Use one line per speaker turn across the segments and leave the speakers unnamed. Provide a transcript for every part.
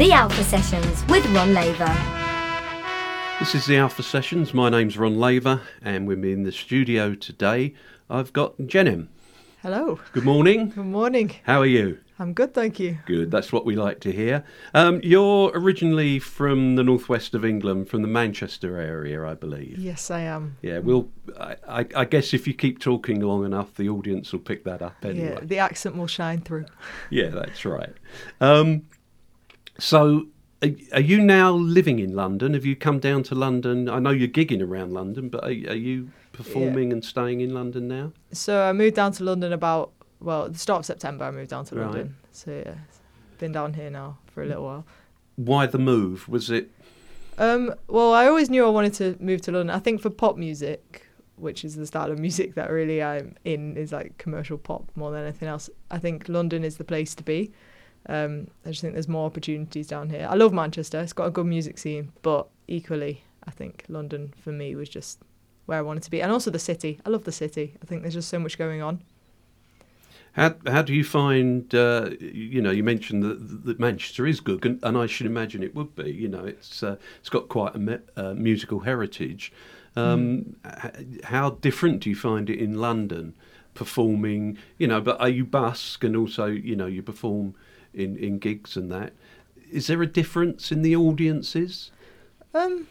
The Alpha Sessions with Ron Laver.
This is the Alpha Sessions. My name's Ron Laver, and with me in the studio today, I've got Jenem.
Hello.
Good morning.
Good morning.
How are you?
I'm good, thank you.
Good. That's what we like to hear. Um, you're originally from the northwest of England, from the Manchester area, I believe.
Yes, I am.
Yeah. Well, I, I, I guess if you keep talking long enough, the audience will pick that up anyway.
Yeah, the accent will shine through.
Yeah, that's right. Um, so, are, are you now living in London? Have you come down to London? I know you're gigging around London, but are, are you performing and staying in London now?
So I moved down to London about well, the start of September. I moved down to
Right.
London. So yeah, been down here now for a little while.
Why the move? Was it?
Um, well, I always knew I wanted to move to London. I think for pop music, which is the style of music that really I'm in, is like commercial pop more than anything else. I think London is the place to be. Um, I just think there's more opportunities down here. I love Manchester; it's got a good music scene, but equally, I think London for me was just where I wanted to be, and also the city. I love the city. I think there's just so much going on.
How how do you find? Uh, you know, you mentioned that, that Manchester is good, and, and I should imagine it would be. You know, it's uh, it's got quite a me- uh, musical heritage. Um, h- How different do you find it in London performing? You know, but are you busk and also you know you perform in in gigs and that? Is there a difference in the audiences?
Um,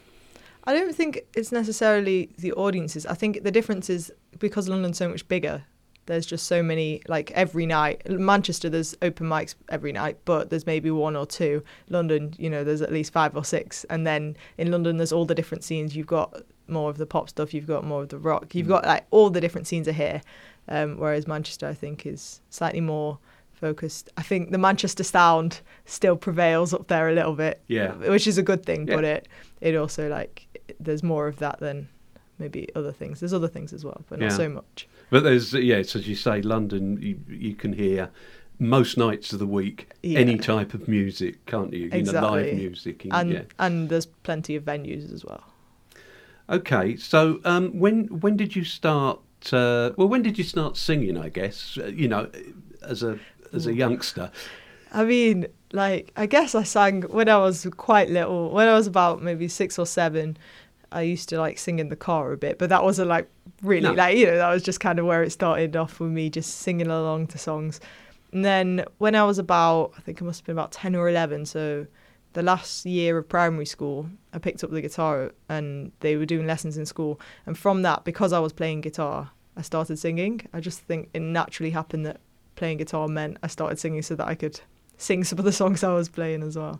I don't think it's necessarily the audiences. I think the difference is because London's so much bigger. There's just so many like every night. Manchester, there's open mics every night, but there's maybe one or two. London, you know, there's at least five or six. And then in London, there's all the different scenes. You've got more of the pop stuff. You've got more of the rock. You've got like all the different scenes are here. Um, whereas Manchester, I think, is slightly more focused. I think the Manchester sound still prevails up there a little bit
Yeah.
which is a good thing. But it it also like there's more of that than maybe other things. There's other things as well, but not
Yeah.
so much.
But there's yes, as you say, London. You, you can hear most nights of the week
Yeah.
any type of music, can't you? You know, live music. and-
And
yeah.
and there's plenty of venues as well.
Okay, so um, when when did you start? Uh, well, when did you start singing? I guess uh, you know, as a as a
mm.
youngster.
I mean, like I guess I sang when I was quite little. When I was about maybe six or seven, I used to like sing in the car a bit, but that wasn't like really
No.
like you know that was just kind of where it started off with me just singing along to songs. And then when I was about, I think it must have been about ten or eleven, so the last year of primary school, I picked up the guitar and they were doing lessons in school. And from that, because I was playing guitar, I started singing. I just think it naturally happened that playing guitar meant I started singing so that I could sing some of the songs I was playing as well.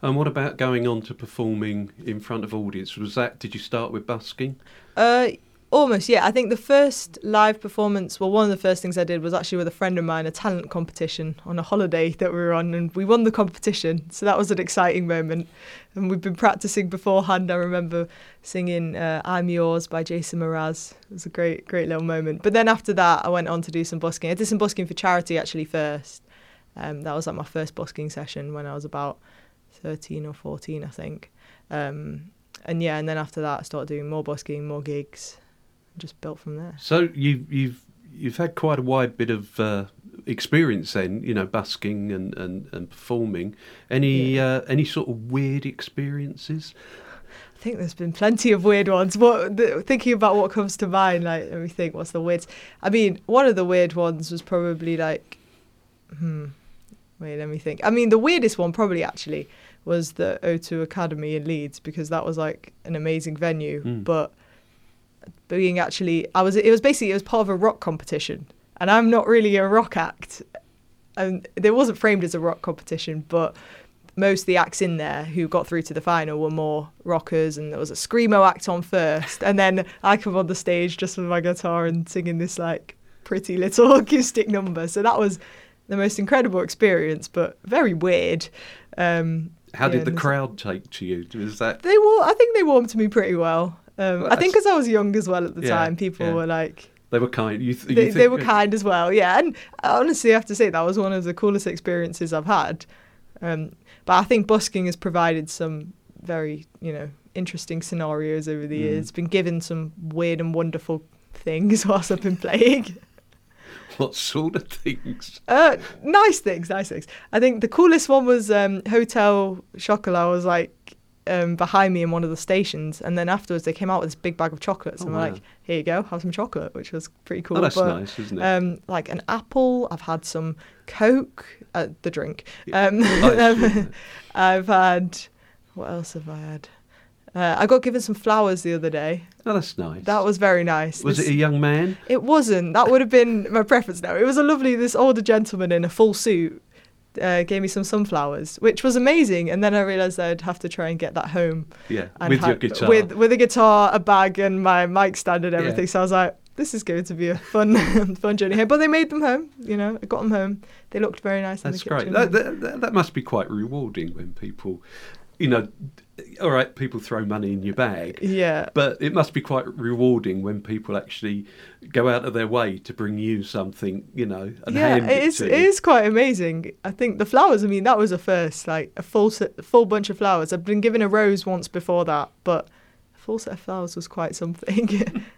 And what about going on to performing in front of audience? Was that? Did you start with busking?
Uh, almost, yeah. I think the first live performance, well, one of the first things I did was actually with a friend of mine, a talent competition on a holiday that we were on, and we won the competition. So that was an exciting moment. And we've been practicing beforehand. I remember singing uh, I'm Yours by Jason Mraz. It was a great, great little moment. But then after that, I went on to do some busking. I did some busking for charity actually first. Um, that was like my first busking session when I was about 13 or 14, I think. Um, and yeah, and then after that, I started doing more busking, more gigs, just built from there.
So you you've you've had quite a wide bit of uh, experience then. You know, busking and and, and performing. Any uh, any sort of weird experiences?
I think there's been plenty of weird ones. What the, thinking about what comes to mind, like let me think, what's the weird? I mean, one of the weird ones was probably like, hmm, wait, let me think. I mean, the weirdest one probably actually was the O2 Academy in Leeds because that was like an amazing venue,
Mm.
but being actually, I was it was basically it was part of a rock competition, and I'm not really a rock act, and it wasn't framed as a rock competition, but most of the acts in there who got through to the final were more rockers, and there was a screamo act on first, and then I come on the stage just with my guitar and singing this like pretty little acoustic number. So that was the most incredible experience, but very weird. Um,
How
yeah,
did the crowd take to you? Was that
They were. I think they warmed to me pretty well. Um,
Well,
I think because I was young as well at the
Yeah,
time, people
yeah.
were like,
they were kind? You, th- you
they, they were kind as well. Yeah, and honestly, I have to say that was one of the coolest experiences I've had. Um, but I think busking has provided some very, you know, interesting scenarios over the
Mm.
years. Been given some weird and wonderful things whilst I've been playing.
what sort of things?
Uh, nice things, nice things. I think the coolest one was um, Hotel Chocolat I was like um, behind me in one of the stations, and then afterwards they came out with this big bag of chocolates,
Oh,
and were
wow.
like, "Here you go, have some chocolate," which was pretty cool.
oh, that's
But,
nice, isn't it?
Um, like an apple. I've had some Coke, uh, the drink. Um,
I assume
I've had what else have I had? Uh, I got given some flowers the other day.
oh, that's nice.
That was very nice.
Was
This-
it a young man?
it wasn't. That would have been my preference. Now it was a lovely. This older gentleman in a full suit uh, gave me some sunflowers, which was amazing. And then I realised I'd have to try and get that home
Yeah, with your guitar.
with with a guitar, a bag, and my mic stand and
Yeah.
everything. So I was like, this is going to be a fun fun journey here. But they made them home. You know, I got them home. They looked very nice.
That's
in the
great. That, that, that must be quite rewarding when people, you know, all right, people throw money in your bag,
yeah.
but it must be quite rewarding when people actually go out of their way to bring you something, you know, and
yeah, it
it,
is.
you.
is quite amazing. I think the flowers. I mean, that was a first. Like a full set, full bunch of flowers. I've been given a rose once before that, but a full set of flowers was quite something.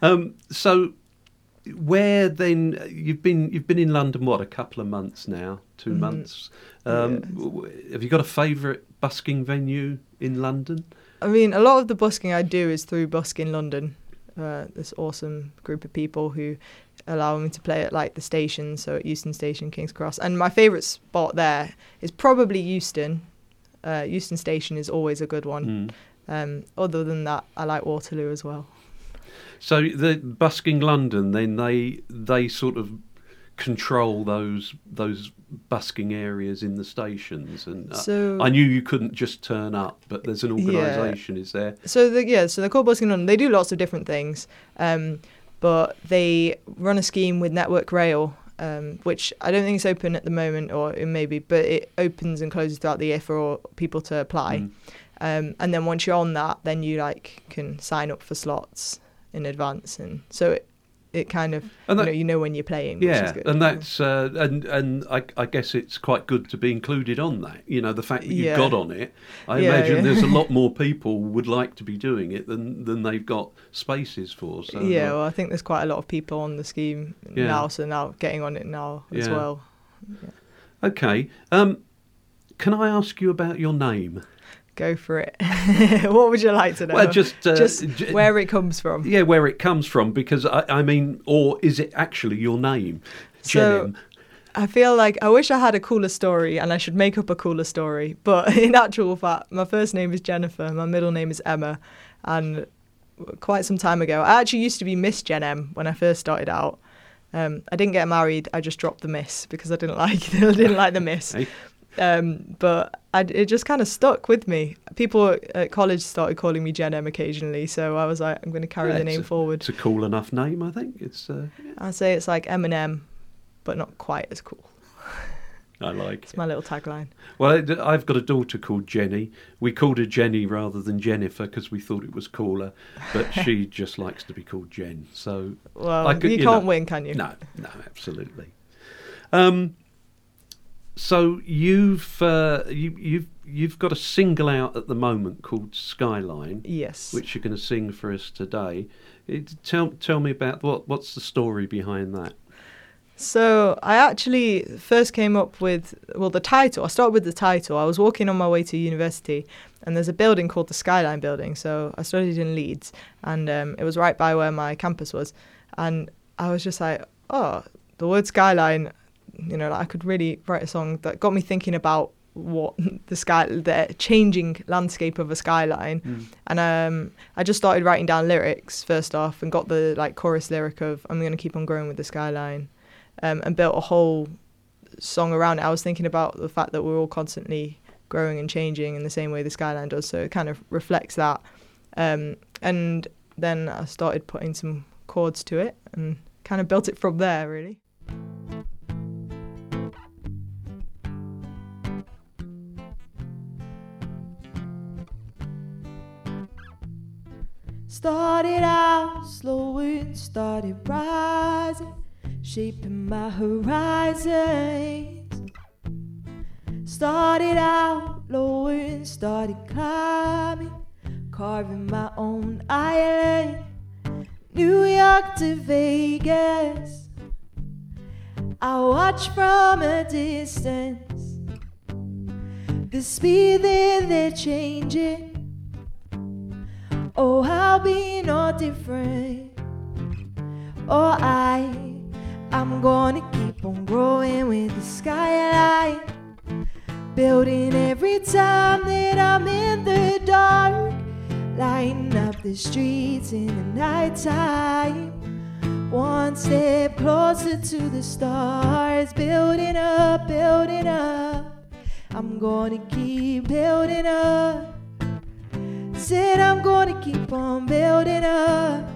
Um, so, where then you've been? You've been in London what a couple of months now, 2
Mhm.
months. Um. Have you got a favourite busking venue in London?
I mean, a lot of the busking I do is through Busking London. Uh, this awesome group of people who allow me to play at like the stations, so at Euston Station, King's Cross. And my favourite spot there is probably Euston. Uh, Euston Station is always a good one.
Mm.
Um, other than that, I like Waterloo as well.
So the busking London, then they they sort of control those those busking areas in the stations, and uh,
So
I knew you couldn't just turn up, but there's an
Yeah.
organisation, is there?
So the, yeah, so they're called Busking London. They do lots of different things, um, but they run a scheme with Network Rail, um, which I don't think is open at the moment, or it may be, but it opens and closes throughout the year for people to apply.
Mm.
Um, and then once you're on that, then you like can sign up for slots in advance, and so it it kind of
And
you know you know when you're playing. which is
Yeah,
good.
and that's uh, and and I, I guess it's quite good to be included on that. You know, the fact that you
Yeah.
got on it. I
Yeah,
imagine
yeah.
there's a lot more people would like to be doing it than than they've got spaces for. So
yeah, well, I think there's quite a lot of people on the scheme now, so now getting on it now as well.
okay. Um, can I ask you about your name?
Go for it. what would you like to know?
Well, just uh,
just where it comes from.
Yeah, where it comes from, because I, I mean, or is it actually your name,
So- I feel like I wish I had a cooler story and I should make up a cooler story. But in actual fact, my first name is Jennifer, my middle name is Emma, and quite some time ago, I actually used to be Miss Jen M when I first started out. Um, I didn't get married. I just dropped the Miss because I didn't like I didn't like the Miss.
Hey.
Um, but I, it just kind of stuck with me. People at college started calling me Jen M occasionally, so I was like, I'm going to carry
Yeah,
the name
a-
forward.
It's a cool enough name, I think. It's uh,
I'd say it's like Eminem, but not quite as cool.
I like.
It's my little tagline.
Well, I- I've got a daughter called Jenny. We called her Jenny rather than Jennifer because we thought it was cooler, but she just likes to be called Jen. So
Well,
I could-
you
you
can't
know,
win, can you?
no, no, absolutely. Um, so you've uh, you, you've you've got a single out at the moment called Skyline,
Yes.
which you're going to sing for us today. It, tell tell me about what what's the story behind that.
So I actually first came up with well the title. I started with the title. I was walking on my way to university, and there's a building called the Skyline Building. So I studied in Leeds, and um, it was right by where my campus was, and I was just like, oh, the word skyline. You know, like I could really write a song that got me thinking about what the sky, the changing landscape of a skyline. And um, I just started writing down lyrics first off, and got the like chorus lyric of "I'm gonna keep on growing with the skyline." um, and built a whole song around it. I was thinking about the fact that we're all constantly growing and changing in the same way the skyline does, so it kind of reflects that. Um, and then I started putting some chords to it and kind of built it from there, really. Started out slow and started rising shaping my horizons. Started out low and started climbing, carving my own island. New York to Vegas,
I watch from a distance the speed that they're changing. Oh, I'll be no different. Oh, I, I'm gonna keep on growing with the skyline, building every time that I'm in the dark, lighting up the streets in the nighttime. One step closer to the stars, building up, building up. I'm gonna keep building up. Said I'm gonna keep on building up.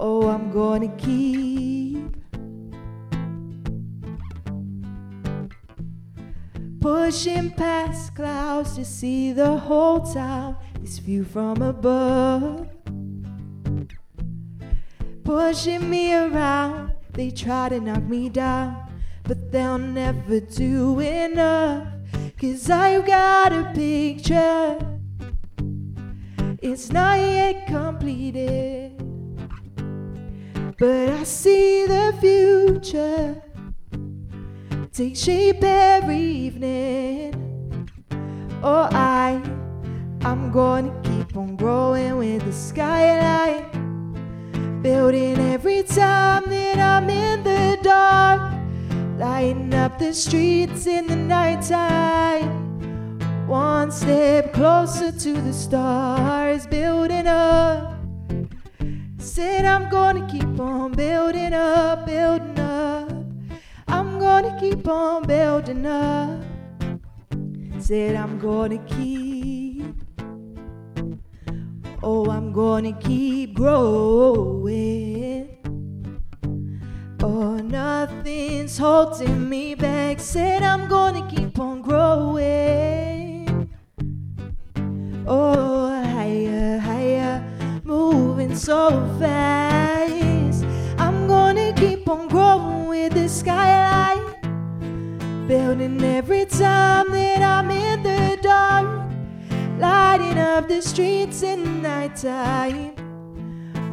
Oh, I'm gonna keep pushing past clouds to see the whole town. This view from above pushing me around. They try to knock me down, but they'll never do enough. Cause I've got a picture, it's not yet completed. But I see the future take shape every evening. Oh, I, I'm gonna keep on growing with the skyline building every time that I'm in the dark, lighting up the streets in the nighttime. One step closer to the stars, building up. Said I'm gonna keep on building up, building up. I'm gonna keep on building up. Said I'm gonna keep. Oh, I'm gonna keep growing. Oh, nothing's holding me back. Said I'm gonna keep on growing. Oh, higher, higher, moving so fast. I'm gonna keep on growing with the skyline. Building every time that I'm in the dark lighting up the streets in nighttime.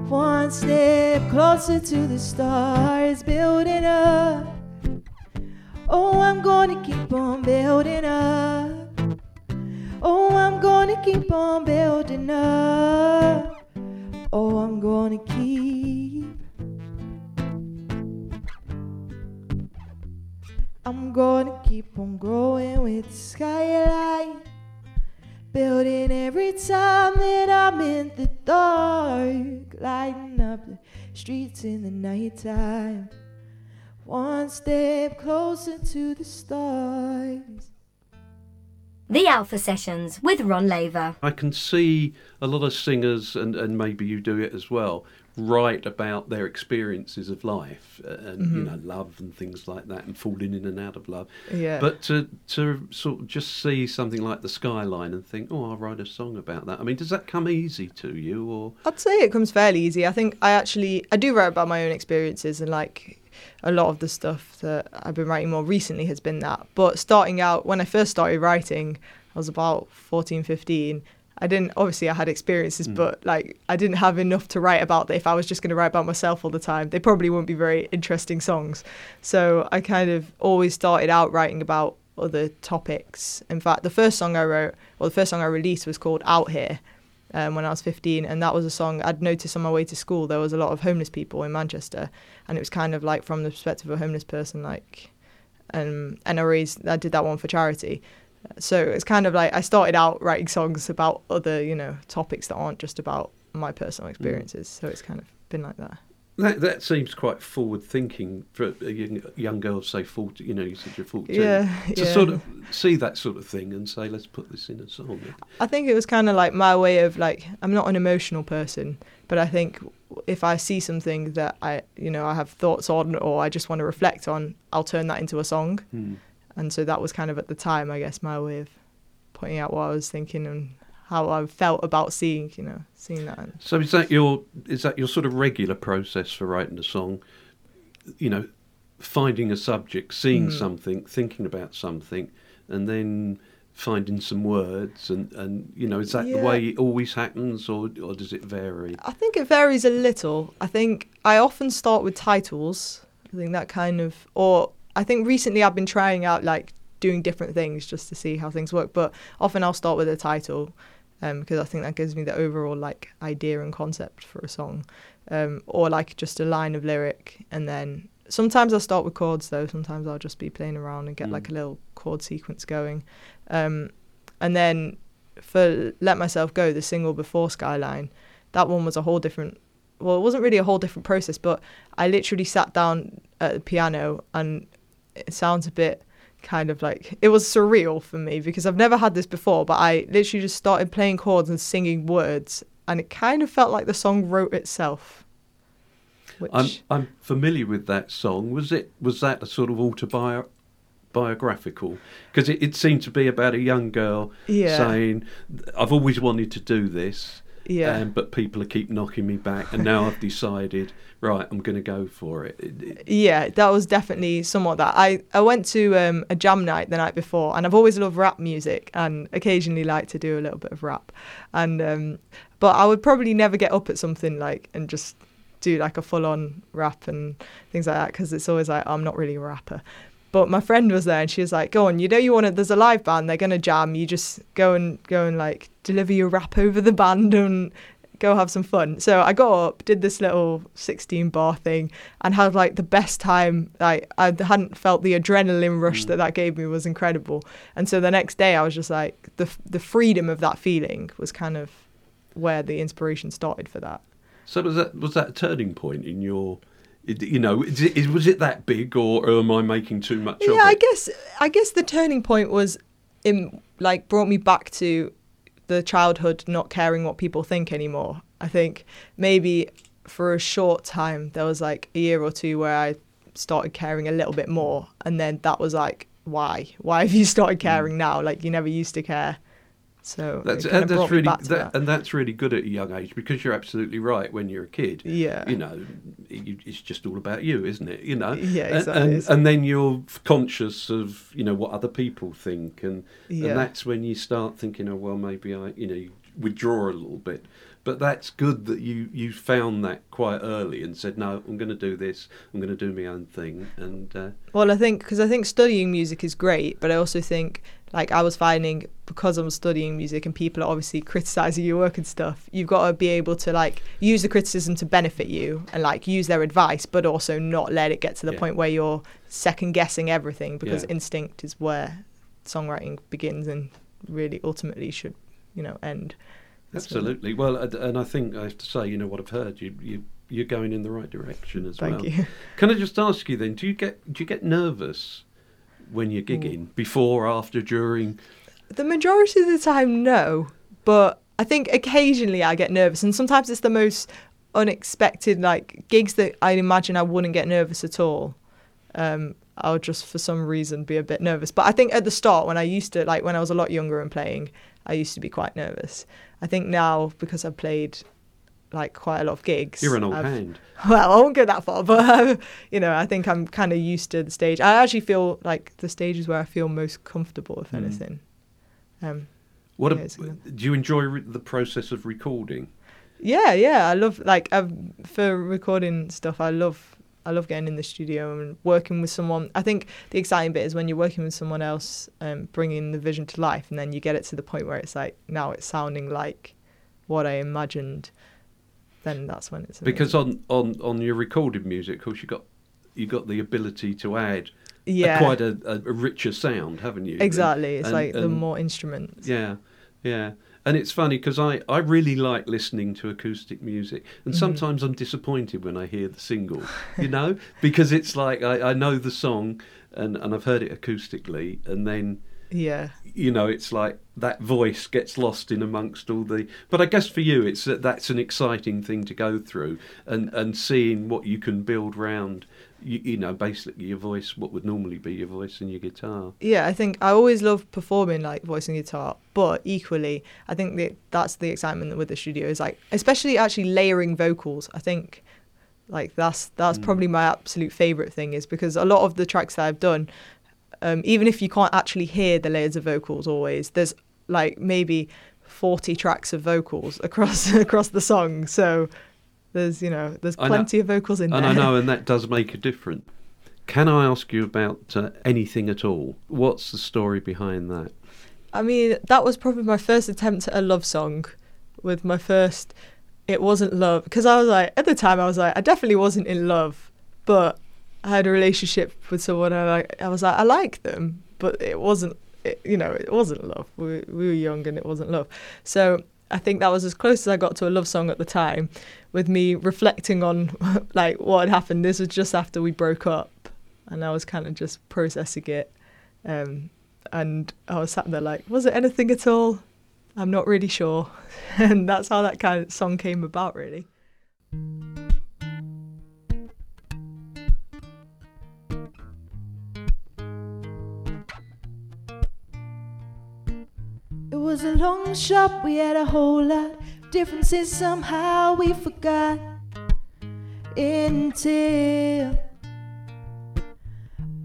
One step closer to the stars, building up. Oh, I'm gonna keep on building up. Oh, I'm gonna keep on building up. Oh, I'm gonna keep. I'm gonna keep on growing with the skyline building every time that I'm in the dark, lighting up the streets in the nighttime. One step closer to the stars.
The Alpha Sessions with Ron Laver.
I can see a lot of singers, and, and maybe you do it as well, write about their experiences of life uh, and you know love and things like that, and falling in and out of love.
Yeah.
But to to sort of just see something like the skyline and think, oh, I'll write a song about that. I mean, does that come easy to you, or
I'd say it comes fairly easy. I think I actually I do write about my own experiences and like a lot of the stuff that I've been writing more recently has been that. But starting out when I first started writing, I was about 14, 15. I didn't obviously I had experiences, hmm. but like I didn't have enough to write about that if I was just going to write about myself all the time. They probably wouldn't be very interesting songs. So I kind of always started out writing about other topics. In fact, the first song I wrote, or the first song I released was called Out Here um, when I was 15, and that was a song I'd noticed on my way to school. There was a lot of homeless people in Manchester, and it was kind of like from the perspective of a homeless person, like, um, and I did that one for charity. So it's kind of like I started out writing songs about other, you know, topics that aren't just about my personal experiences. So it's kind of been like that.
That that seems quite forward thinking for a young, young girl, say forty. You know, you said you're fourteen.
Yeah,
To
yeah.
sort of see that sort of thing and say, let's put this in a song.
I think it was kind of like my way of like I'm not an emotional person, but I think if I see something that I you know I have thoughts on or I just want to reflect on, I'll turn that into a song.
Hmm.
And so that was kind of at the time, I guess, my way of pointing out what I was thinking and how I felt about seeing, you know, seeing that.
So is that your is that your sort of regular process for writing a song? You know, finding a subject, seeing
Mm.
something, thinking about something, and then finding some words, and, and you know, is that the way it always happens, or or does it vary?
I think it varies a little. I think I often start with titles i think that kind of, or I think recently I've been trying out like doing different things just to see how things work. But often I'll start with a title um, because I think that gives me the overall like idea and concept for a song, um, or like just a line of lyric, and then sometimes I'll start with chords though. Sometimes I'll just be playing around and get
Mm.
like a little chord sequence going, um, and then for Let Myself Go, the single before Skyline, that one was a whole different. Well, it wasn't really a whole different process, but I literally sat down at the piano and it sounds a bit kind of like it was surreal for me because I've never had this before, but I literally just started playing chords and singing words, and it kind of felt like the song wrote itself. Which
I'm I'm familiar with that song. Was it was that a sort of autobiographical? Because it, it seemed to be about a young girl
yeah,
saying, "I've always wanted to do this,
yeah,
um, but people keep knocking me back, and now I've decided, right, I'm going to go for it." It- it-
yeah. That was definitely somewhat that. I I went to um, a jam night the night before, and I've always loved rap music, and occasionally like to do a little bit of rap, and um, but I would probably never get up at something like and just do like a full on rap and things like that because it's always like I'm not really a rapper. But my friend was there and she was like, "Go on, you know you want to. There's a live band. They're gonna jam. You just go and go and like deliver your rap over the band and go have some fun." So I got up, did this little 16 bar thing, and had like the best time. Like I hadn't felt the adrenaline rush
Mm.
that that gave me was incredible. And so the next day I was just like the the freedom of that feeling was kind of where the inspiration started for that.
So was that was that a turning point in your? You know, is was it that big, or, or am I making too much of
yeah, I
it?
guess I guess the turning point was in like brought me back to the childhood not caring what people think anymore. I think maybe for a short time there was like a year or two where I started caring a little bit more and then that was like why? Why have you started hmm. caring now? Like you never used to care. So.
That's and that's really that,
that.
and that's really good at a young age because you're absolutely right. When you're a kid,
Yeah.
you know, you, it's just all about you, isn't it? You know,
Yeah,
And-
exactly.
And,
It's-
and then you're conscious of you know what other people think, and
Yeah.
and that's when you start thinking, oh well, maybe I, you know, you withdraw a little bit. But that's good that you you found that quite early and said, no, I'm going to do this. I'm going to do my own thing, and uh,
Well, I think because I think studying music is great, but I also think like I was finding because I'm studying music and people are obviously criticizing your work and stuff. You've got to be able to like use the criticism to benefit you and like use their advice, but also not let it get to the
Yeah.
point where you're second guessing everything because
Yeah.
instinct is where songwriting begins and really ultimately should you know end. So-
absolutely. Well, and I think I have to say, you know, what I've heard, you you you're going in the right direction as
Thank
well.
you.
Can I just ask you then? Do you get do you get nervous when you're gigging before, after, during?
The majority of the time, no. But I think occasionally I get nervous, and sometimes it's the most unexpected, like gigs that I imagine I wouldn't get nervous at all. Um, I'll just for some reason be a bit nervous. But I think at the start, when I used to, like when I was a lot younger and playing, I used to be quite nervous. I think now because I've played like quite a lot of gigs.
You're an old
I've-
hand.
well, I won't go that far, but um, you know, I think I'm kind of used to the stage. I actually feel like the stage is where I feel most comfortable, if
Mm.
anything. Um,
What
Yeah,
ab-
it's good.
do you enjoy re- the process of recording?
yeah, yeah, I love like for recording stuff. I love I love getting in the studio and working with someone. I think the exciting bit is when you're working with someone else, um, bringing the vision to life, and then you get it to the point where it's like now it's sounding like what I imagined. Then that's when it's
Because
amazing.
on, on, on your recorded music, of course, you got you got the ability to add a- quite a, a, richer sound, haven't you?
exactly. It's
and-
like the more instruments.
Yeah, yeah. And it's funny because I, I really like listening to acoustic music, and
Mhm.
sometimes I'm disappointed when I hear the single, you know, because it's like I, I know the song and, and I've heard it acoustically, and then
Yeah.
you know it's like that voice gets lost in amongst all the. But I guess for you, it's that that's an exciting thing to go through, and and seeing what you can build round, you, you know, basically your voice, what would normally be your voice and your guitar.
Yeah, I think I always love performing like voice and guitar, but equally, I think that that's the excitement with the studio is like, especially actually layering vocals. I think like that's that's
Mm.
probably my absolute favorite thing is because a lot of the tracks that I've done, um, even if you can't actually hear the layers of vocals always, there's like maybe forty tracks of vocals across across the song. So there's you know there's plenty of vocals in
And
there.
And I know, and that does make a difference. Can I ask you about uh, anything at all? What's the story behind that?
I mean, that was probably my first attempt at a love song with my first it wasn't love because I was like at the time I was like I definitely wasn't in love, but I had a relationship with someone and I like I was like I like them, but it wasn't it, you know it wasn't love. We we were young and it wasn't love. So I think that was as close as I got to a love song at the time, with me reflecting on like what had happened. This was just after we broke up, and I was kind of just processing it. Um, and I was sat there like, was it anything at all? I'm not really sure. and that's how that kind of song came about, really.
Was a long shot, we had a whole lot. Differences somehow we forgot. Until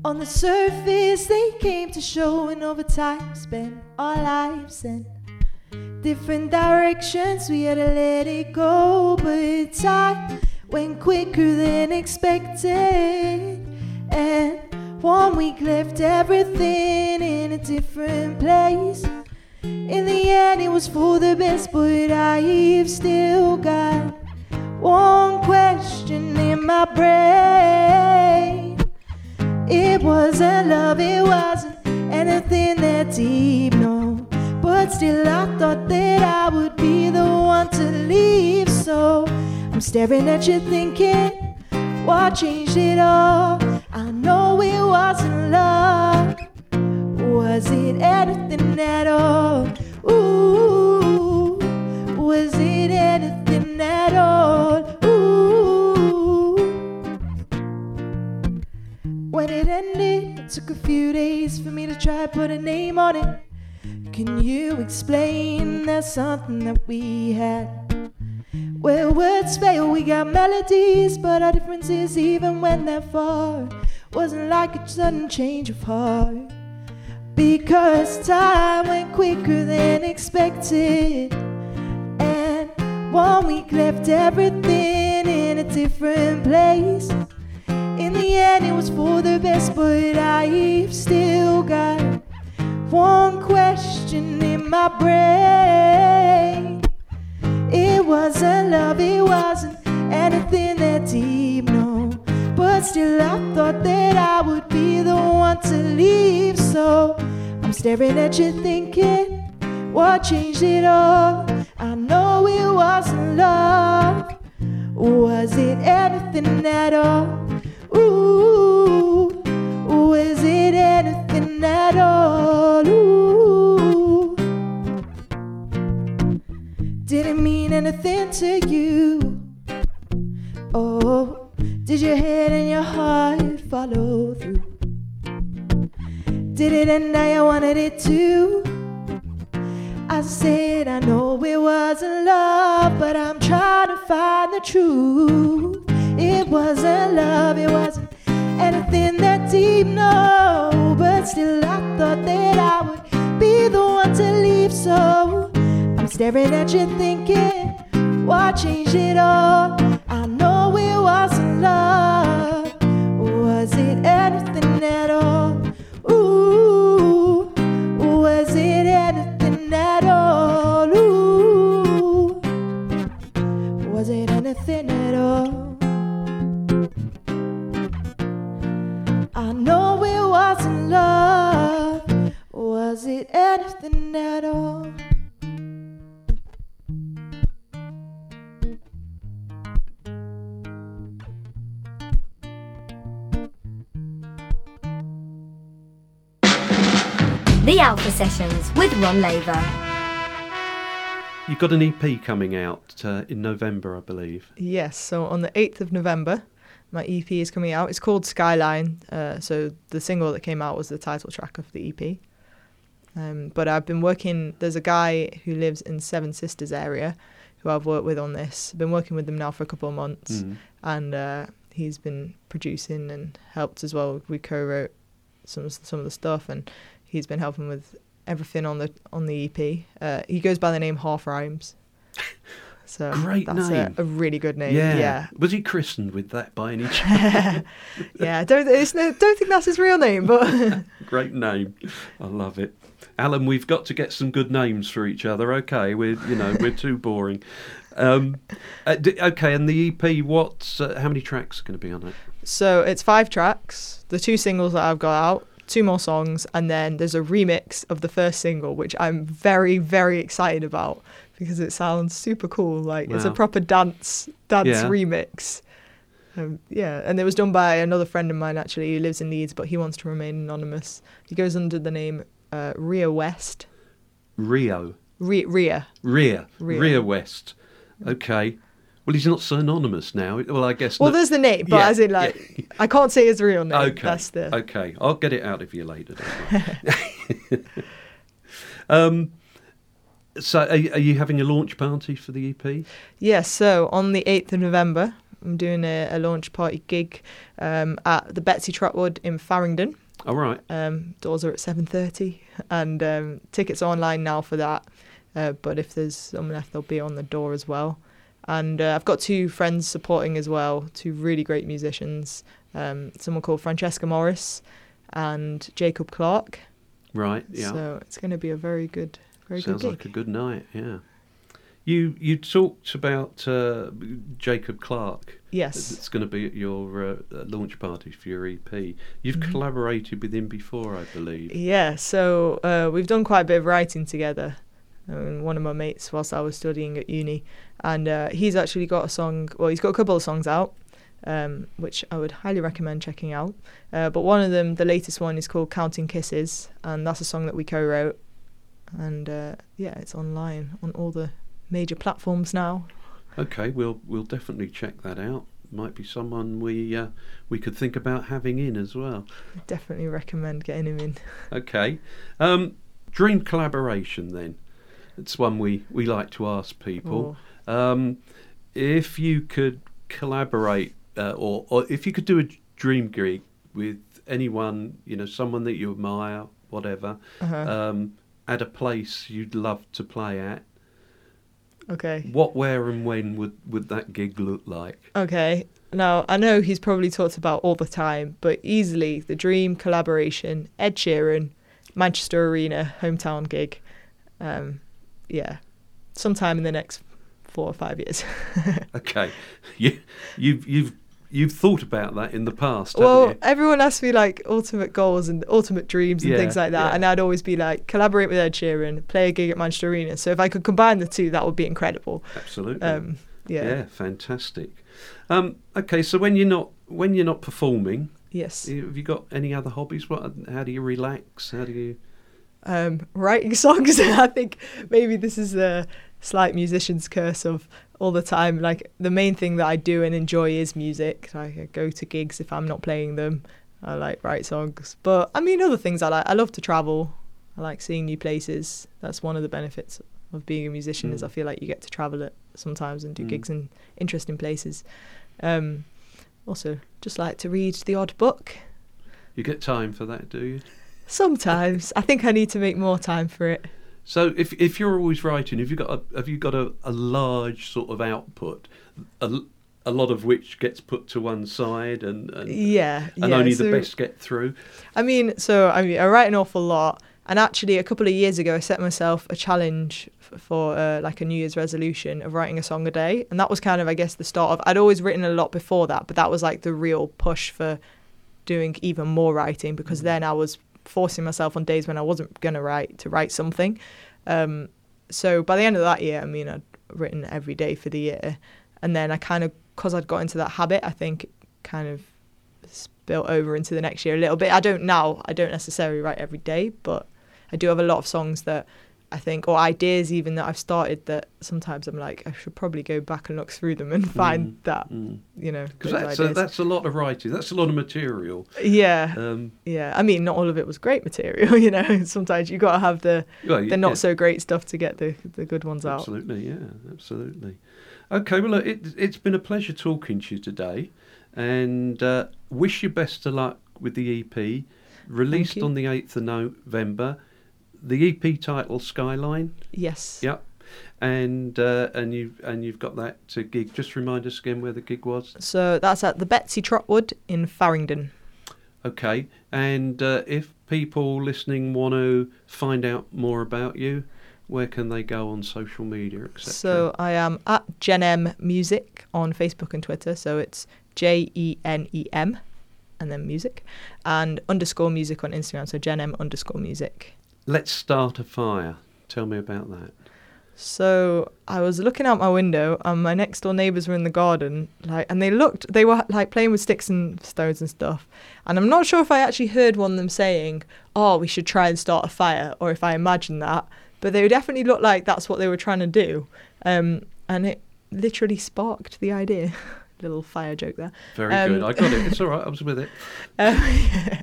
on the surface they came to show and over time spent our lives in different directions. We had to let it go but time went quicker than expected. And one week left everything in a different place was for the best, but I've still got one question in my brain. It wasn't love, it wasn't anything that deep, no. But still, I thought that I would be the one to leave. So I'm staring at you, thinking, what changed it all? I know it wasn't love. Was it anything at all? Ooh, was it anything at all? Ooh. When it ended, it took a few days for me to try put a name on it. Can you explain there's something that we had? Where words fail, we got melodies, but our differences, even when they're far, wasn't like a sudden change of heart. Because time went quicker than expected. And one week left everything in a different place. In the end, it was for the best, but I've still got one question in my brain. It wasn't love, it wasn't anything that deep, no. But still, I thought that I would to leave. So I'm staring at you, thinking, what changed it all? I know it wasn't love. Was it anything at all? Ooh, was it anything at all? Ooh, didn't mean anything to you. Oh, did your head and your heart follow through? Did it and I wanted it too. I said I know it wasn't love, but I'm trying to find the truth. It wasn't love, it wasn't anything that deep, no. But still, I thought that I would be the one to leave, so I'm staring at you, thinking, why change it all? I know it wasn't love. Was it anything at all? Anything at all?
The Alpha Sessions with Ron Laver.
You've got an EP coming out uh, in November, I believe.
Yes, so on the 8th of November, my EP is coming out. It's called Skyline. Uh, so the single that came out was the title track of the EP. Um, but I've been working, there's a guy who lives in Seven Sisters area who I've worked with on this. I've been working with him now for a couple of months.
Mm.
And uh, he's been producing and helped as well. We co wrote some, some of the stuff and he's been helping with everything on the on the EP. Uh, he goes by the name Half Rhymes. So
Great
that's
name.
A, a really good name.
Yeah.
Yeah.
Was he christened with that by any chance?
Yeah. Don't no, don't think that's his real name, but
Great name. I love it. Alan, we've got to get some good names for each other. Okay, we're you know we're too boring. Um, uh, d- okay, and the EP, what's uh, how many tracks are going to be on it?
so it's five tracks. The two singles that I've got out, two more songs, and then there's a remix of the first single, which I'm very very excited about because it sounds super cool. Like it's a proper dance dance
Yeah.
remix. Um, yeah, and it was done by another friend of mine actually who lives in Leeds, but he wants to remain anonymous. He goes under the name uh, Ria West.
Rio,
Ria, Ria.
Ria, West. Okay. Well, he's not synonymous now. Well, I guess.
Well,
not-
there's the name, but
Yeah,
as in like I can't say his real name.
Okay.
That's the
Okay, I'll get it out of you later. um, so, are, are you having a launch party for the EP?
Yeah, so on the 8th of November, I'm doing a, a launch party gig um, at the Betsey Trotwood in Farringdon.
All right.
Um, doors are at 7.30 and um, tickets are online now for that. Uh, but if there's some left, they'll be on the door as well. And uh, I've got two friends supporting as well, two really great musicians. Um, someone called Francesca Morris and Jacob Clark.
Right. Yeah.
So it's going to be a very good, very
Sounds
good
like a good night. Yeah. You you talked about uh, Jacob Clark.
yes.
It's going to be at your uh, uh, launch party for your EP. You've
Mhm.
collaborated with him before, I believe.
Yeah, so uh, we've done quite a bit of writing together. Um, one of my mates whilst I was studying at uni, and uh, he's actually got a song. Well, he's got a couple of songs out, um, which I would highly recommend checking out. Uh, but one of them, the latest one, is called "Counting Kisses," and that's a song that we co-wrote. And uh, yeah, it's online on all the major platforms now.
Okay, we'll we'll definitely check that out. Might be someone we uh, we could think about having in as well.
Definitely recommend getting him in.
Okay, um, dream collaboration then. It's one we, we like to ask people.
Or-
Um, if you could collaborate, uh, or or if you could do a dream gig with anyone, you know, someone that you admire, whatever,
uh-huh.
um, at a place you'd love to play at,
okay.
what, where, and when would would that gig look like?
Okay. Now, I know he's probably talked about all the time, but easily the dream collaboration, Ed Sheeran, Manchester Arena, hometown gig. Um, yeah, sometime in the next four or five years.
Okay, you you've you've you've thought about that in the past,
well,
you?
everyone asks me like ultimate goals and ultimate dreams and
Yeah,
things like that,
yeah.
and I'd always be like collaborate with Ed Sheeran, play a gig at Manchester Arena. So if I could combine the two, that would be incredible.
Absolutely.
Um, yeah.
yeah, fantastic. Um, okay, so when you're not when you're not performing,
Yes.
have you got any other hobbies? What? How do you relax? How do you?
um, writing songs. I think maybe this is a slight musician's curse of all the time. Like the main thing that I do and enjoy is music. Like I go to gigs if I'm not playing them. I like write songs, but I mean other things I like. I love to travel. I like seeing new places. That's one of the benefits of being a musician is
Mm.
I feel like you get to travel it sometimes and do
Mm.
gigs in interesting places. Um, also, just like to read the odd book.
You get time for that, do you?
Sometimes I think I need to make more time for it.
So if if you're always writing, have you got a, have you got a, a large sort of output, a lot of which gets put to one side and and,
Yeah,
and
yeah.
only
so-
the best get through?
I mean, so I mean, I write an awful lot, and actually, a couple of years ago, I set myself a challenge for uh, like a New Year's resolution of writing a song a day, and that was kind of, I guess, the start of. I'd always written a lot before that, but that was like the real push for doing even more writing because
Mm.
then I was forcing myself on days when I wasn't gonna write to write something. Um, so by the end of that year, I mean, I'd written every day for the year, and then I kind of, because I'd got into that habit, I think, kind of spilt over into the next year a little bit. I don't now. I don't necessarily write every day, but I do have a lot of songs that I think, or ideas even that I've started that sometimes I'm like, I should probably go back and look through them and find
Mm,
that,
mm.
you know,
Because that's a, that's a lot of writing. That's a lot of material.
yeah,
Um,
yeah. I mean, not all of it was great material, you know. Sometimes you've got to have the
well,
the
yeah,
not so great stuff to get the the good ones out.
Absolutely, yeah, absolutely. Okay, well, look, it, it's been a pleasure talking to you today, and uh, wish you best of luck with the EP, released on the eighth of November. The EP title Skyline.
Yes.
Yep. and uh, and you and you've got that uh, gig. Just remind us again where the gig was.
So that's at the Betsey Trotwood in Farringdon.
Okay, and uh, if people listening want to find out more about you, where can they go on social media, etc.?
So I am at Jenem Music on Facebook and Twitter. So it's J E N E M and then music and underscore music on Instagram. So Jenem underscore music.
Let's start a fire. Tell me about that.
So I was looking out my window, and my next door neighbours were in the garden, like, and they looked, they were like playing with sticks and stones and stuff. And I'm not sure if I actually heard one of them saying, "Oh, we should try and start a fire," or if I imagined that. But they definitely looked like that's what they were trying to do, um, and it literally sparked the idea. Little fire joke there.
Very
Um,
good. I got it. It's all right. I was with it.
Um, yeah,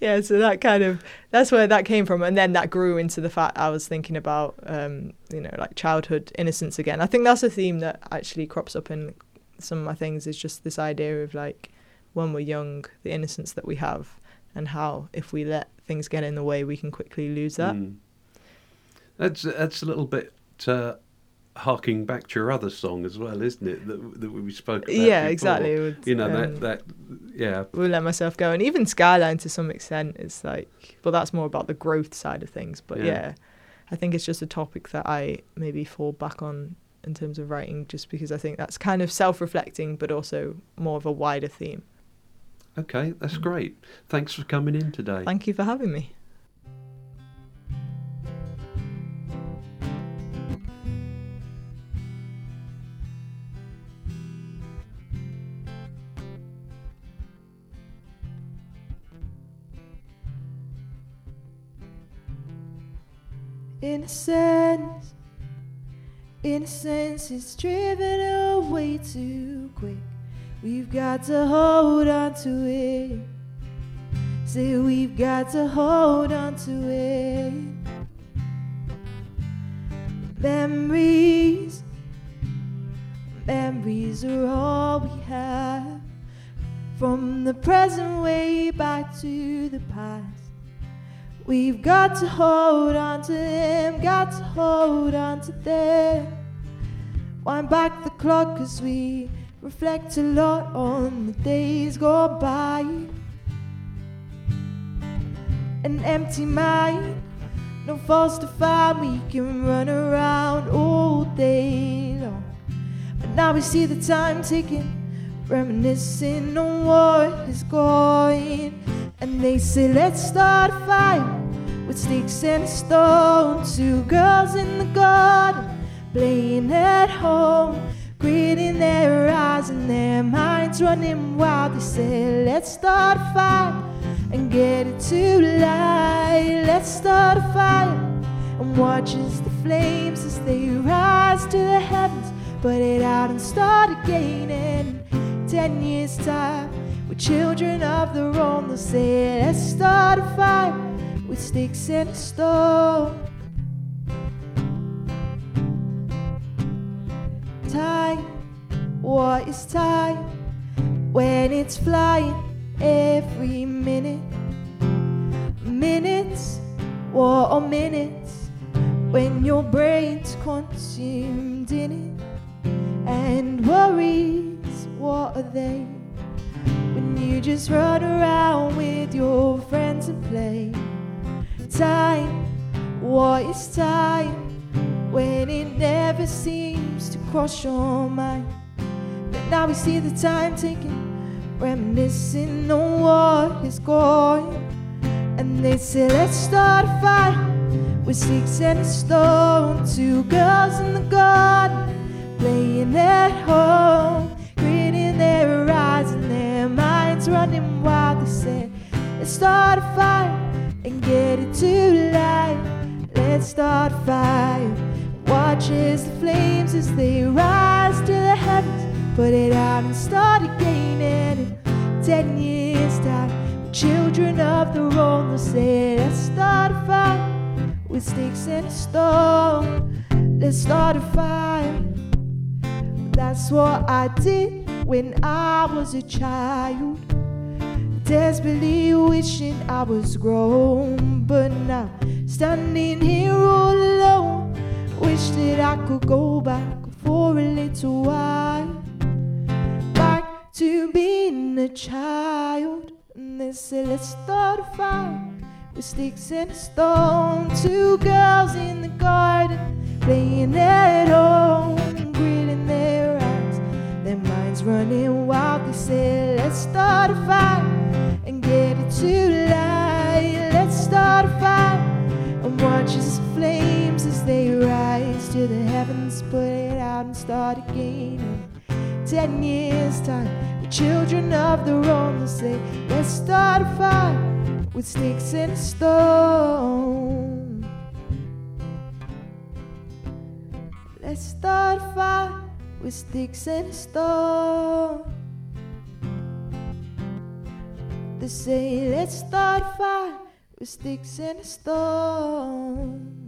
so that kind of that's where that came from, and then that grew into the fact I was thinking about, um, you know, like childhood innocence again. I think that's a theme that actually crops up in some of my things. Is just this idea of like when we're young, the innocence that we have, and how if we let things get in the way, we can quickly lose that.
Mm. That's that's a little bit uh, harking back to your other song as well, isn't it? That that we spoke about.
Yeah,
before.
exactly. With,
You know
um,
that that yeah.
will let myself go. And even Skyline to some extent is like, well, that's more about the growth side of things. But
Yeah.
yeah. I think it's just a topic that I maybe fall back on in terms of writing, just because I think that's kind of self reflecting, but also more of a wider theme.
Okay, that's great. Thanks for coming in today.
Thank you for having me.
Innocence, innocence is driven away too quick. We've got to hold on to it. Say we've got to hold on to it. Memories, memories are all we have. From the present way back to the past. We've got to hold on to them, got to hold on to them. Wind back the clock cause we reflect a lot on the days gone by. An empty mind, no faults to find, we can run around all day long. But now we see the time ticking, reminiscing on what is going. And they say, let's start a fire sticks and stones. Two girls in the garden playing at home, gritting their eyes and their minds running wild. They say, let's start a fire and get it to light. Let's start a fire and watch as the flames as they rise to the heavens. Put it out and start again. In ten years' time, we're children of the wrong. They'll say, let's start a fire with sticks and stone. Time, what is time when it's flying every minute? Minutes, what are minutes when your brain's consumed in it? And worries, what are they? When you just run around with your friends and play. Time, what is time when it never seems to cross your mind? But now we see the time ticking, reminiscing on what is going. And they say, let's start a fire with sticks and a stone. Two girls in the garden playing at home, gritting their eyes and their minds running wild. They say, let's start a fire and get it to light. Let's start fire. Watch as the flames as they rise to the heavens. Put it out and start again. And in ten years' time, children of the wrong. They'll say, let's start a fire with sticks and a stone. Let's start a fire. That's what I did when I was a child. Desperately wishing I was grown, but now standing here all alone. Wish that I could go back for a little while. Back to being a child. And they say, let's start a fire with sticks and a stone. Two girls in the garden playing at home, gritting their eyes, their minds running wild. They say, let's start a fire get it to light. Let's start a fire and watch as flames as they rise to the heavens, put it out and start again. In ten years' time, the children of the Rome will say, let's start a fire with sticks and stone. Let's start a fire with sticks and stone. They say, let's start a fire with sticks and stone.